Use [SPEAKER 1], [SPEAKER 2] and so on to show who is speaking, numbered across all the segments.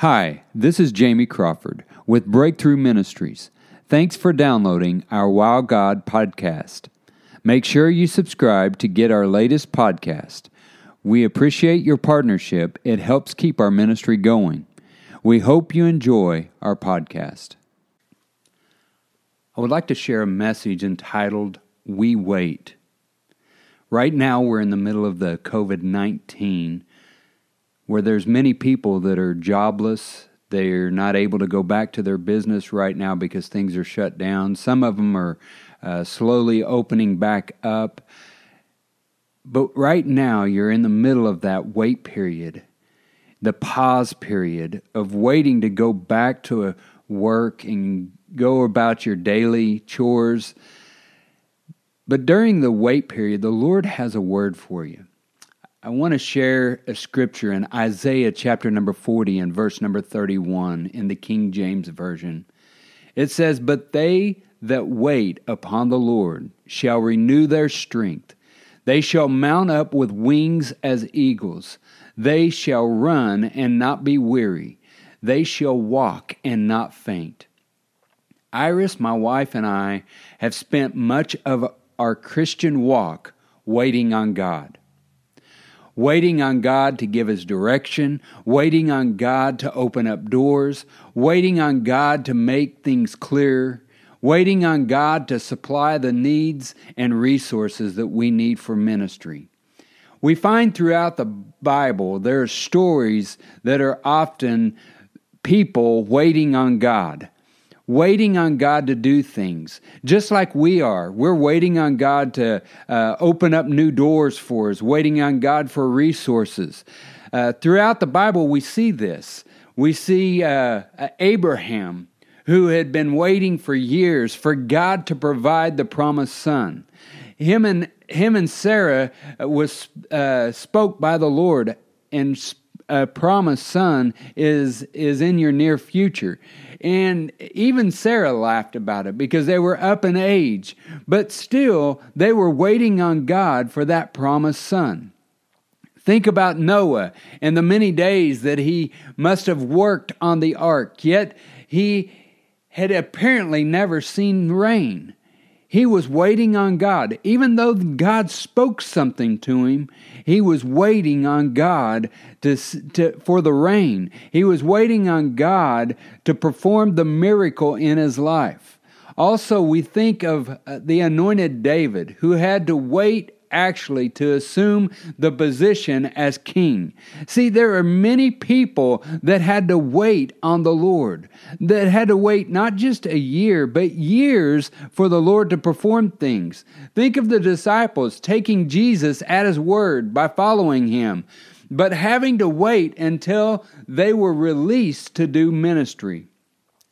[SPEAKER 1] Hi, this is Jamie Crawford with Breakthrough Ministries. Thanks for downloading our Wow God podcast. Make sure you subscribe to get our latest podcast. We appreciate your partnership, it helps keep our ministry going. We hope you enjoy our podcast. I would like to share a message entitled We Wait. Right now, we're in the middle of the COVID 19 where there's many people that are jobless. They're not able to go back to their business right now because things are shut down. Some of them are uh, slowly opening back up. But right now, you're in the middle of that wait period, the pause period of waiting to go back to a work and go about your daily chores. But during the wait period, the Lord has a word for you. I want to share a scripture in Isaiah chapter number 40 and verse number 31 in the King James Version. It says, But they that wait upon the Lord shall renew their strength. They shall mount up with wings as eagles. They shall run and not be weary. They shall walk and not faint. Iris, my wife, and I have spent much of our Christian walk waiting on God waiting on God to give His direction, waiting on God to open up doors, waiting on God to make things clear, waiting on God to supply the needs and resources that we need for ministry. We find throughout the Bible there are stories that are often people waiting on God waiting on God to do things, just like we are. We're waiting on God to uh, open up new doors for us, waiting on God for resources. Uh, throughout the Bible, we see this. We see uh, Abraham, who had been waiting for years for God to provide the promised son. Him and him and Sarah uh, was uh, spoke by the Lord and a promised son is is in your near future. And even Sarah laughed about it because they were up in age, but still they were waiting on God for that promised son. Think about Noah and the many days that he must have worked on the ark, yet he had apparently never seen rain. He was waiting on God. Even though God spoke something to him, he was waiting on God to, to, for the rain. He was waiting on God to perform the miracle in his life. Also, we think of uh, the anointed David, who had to wait actually to assume the position as king. See, there are many people that had to wait on the Lord, that had to wait not just a year, but years for the Lord to perform things. Think of the disciples taking Jesus at his word by following him, but having to wait until they were released to do ministry.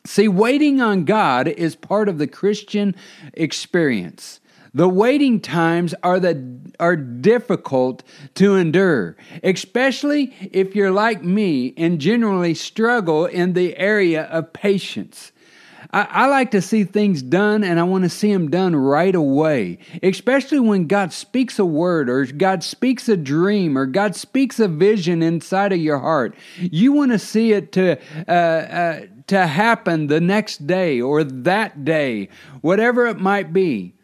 [SPEAKER 1] See, waiting on God is part of the Christian experience. The waiting times are the are difficult to endure, especially if you're like me and generally struggle in the area of patience. I, I, like to see things done and I want to see them done right away, especially when God speaks a word or God speaks a dream or God speaks a vision inside of your heart. You want to see it to, uh, uh, to happen the next day or that day, whatever it might be.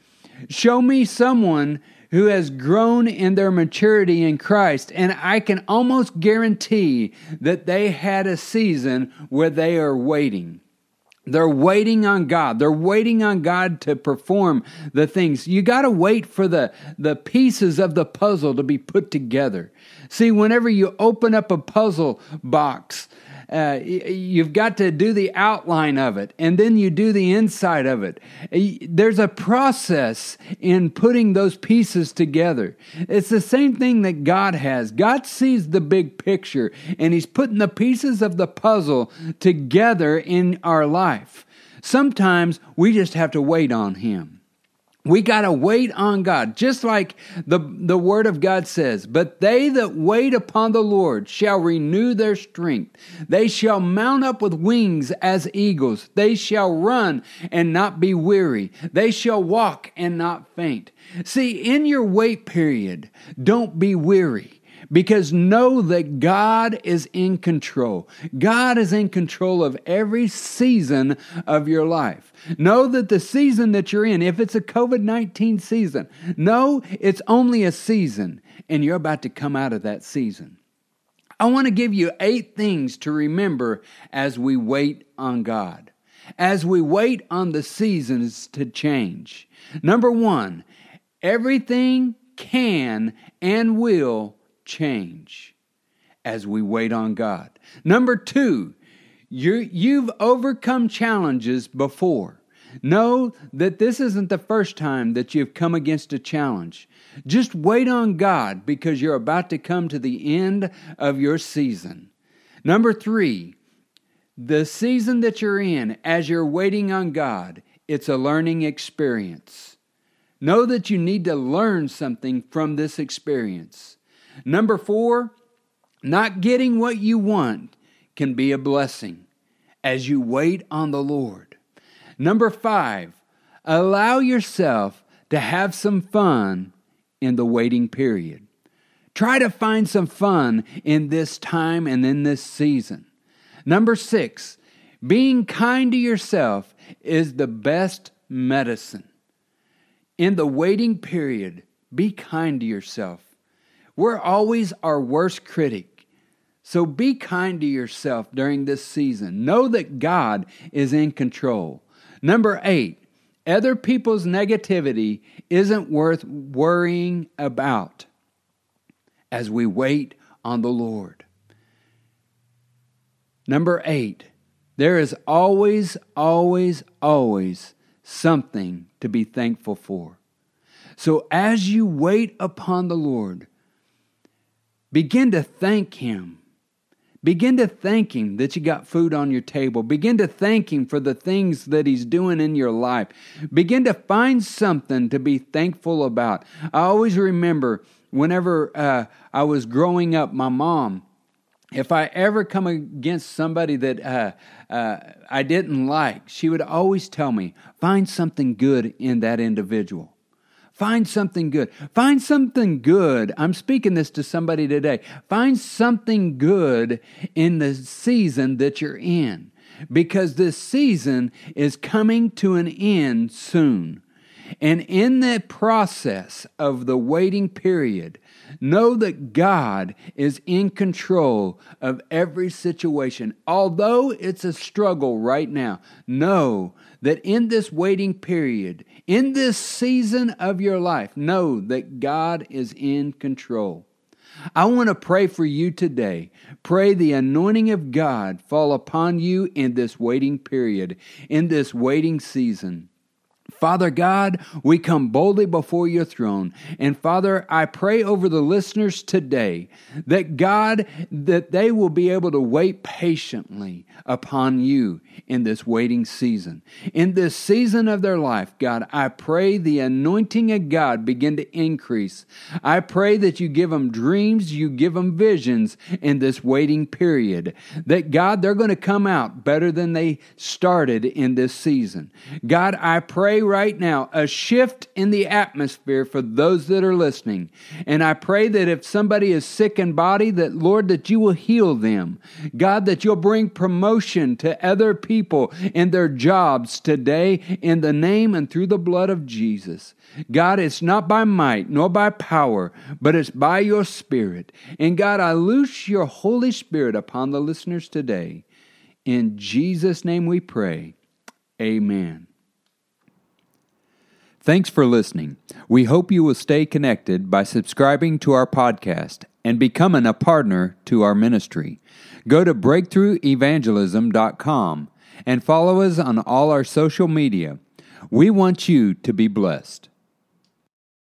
[SPEAKER 1] Show me someone who has grown in their maturity in Christ, and I can almost guarantee that they had a season where they are waiting. They're waiting on God. They're waiting on God to perform the things. You got to wait for the, the pieces of the puzzle to be put together. See, whenever you open up a puzzle box, uh, you've got to do the outline of it, and then you do the inside of it. There's a process in putting those pieces together. It's the same thing that God has. God sees the big picture, and He's putting the pieces of the puzzle together in our life. Sometimes we just have to wait on Him. We got to wait on God, just like the, the Word of God says. But they that wait upon the Lord shall renew their strength. They shall mount up with wings as eagles. They shall run and not be weary. They shall walk and not faint. See, in your wait period, don't be weary because know that God is in control. God is in control of every season of your life. Know that the season that you're in, if it's a COVID 19 season, know it's only a season and you're about to come out of that season. I want to give you eight things to remember as we wait on God, as we wait on the seasons to change. Number one, everything can and will change as we wait on God. Number two, you you've overcome challenges before. Know that this isn't the first time that you've come against a challenge. Just wait on God because you're about to come to the end of your season. Number three, the season that you're in as you're waiting on God, it's a learning experience. Know that you need to learn something from this experience. Number four, not getting what you want can be a blessing as you wait on the Lord. Number five, allow yourself to have some fun in the waiting period. Try to find some fun in this time and in this season. Number six, being kind to yourself is the best medicine. In the waiting period, be kind to yourself. We're always our worst critic. So be kind to yourself during this season. Know that God is in control. Number eight, other people's negativity isn't worth worrying about as we wait on the Lord. Number eight, there is always, always, always something to be thankful for. So as you wait upon the Lord, begin to thank Him Begin to thank Him that you got food on your table. Begin to thank Him for the things that He's doing in your life. Begin to find something to be thankful about. I always remember whenever uh, I was growing up, my mom, if I ever come against somebody that uh, uh, I didn't like, she would always tell me, find something good in that individual. Find something good. Find something good. I'm speaking this to somebody today. Find something good in the season that you're in because this season is coming to an end soon. And in the process of the waiting period, know that God is in control of every situation. Although it's a struggle right now, know that in this waiting period, in this season of your life, know that God is in control. I want to pray for you today. Pray the anointing of God fall upon you in this waiting period, in this waiting season. Father God, we come boldly before your throne. And Father, I pray over the listeners today that God, that they will be able to wait patiently upon you in this waiting season. In this season of their life, God, I pray the anointing of God begin to increase. I pray that you give them dreams, you give them visions in this waiting period. That God, they're going to come out better than they started in this season. God, I pray right now a shift in the atmosphere for those that are listening. And I pray that if somebody is sick in body, that Lord, that you will heal them. God, that you'll bring promotion to other people in their jobs today in the name and through the blood of Jesus. God, it's not by might nor by power, but it's by your Spirit. And God, I loose your Holy Spirit upon the listeners today. In Jesus' name we pray. Amen. Thanks for listening. We hope you will stay connected by subscribing to our podcast and becoming a partner to our ministry. Go to breakthroughevangelism.com and follow us on all our social media. We want you to be blessed.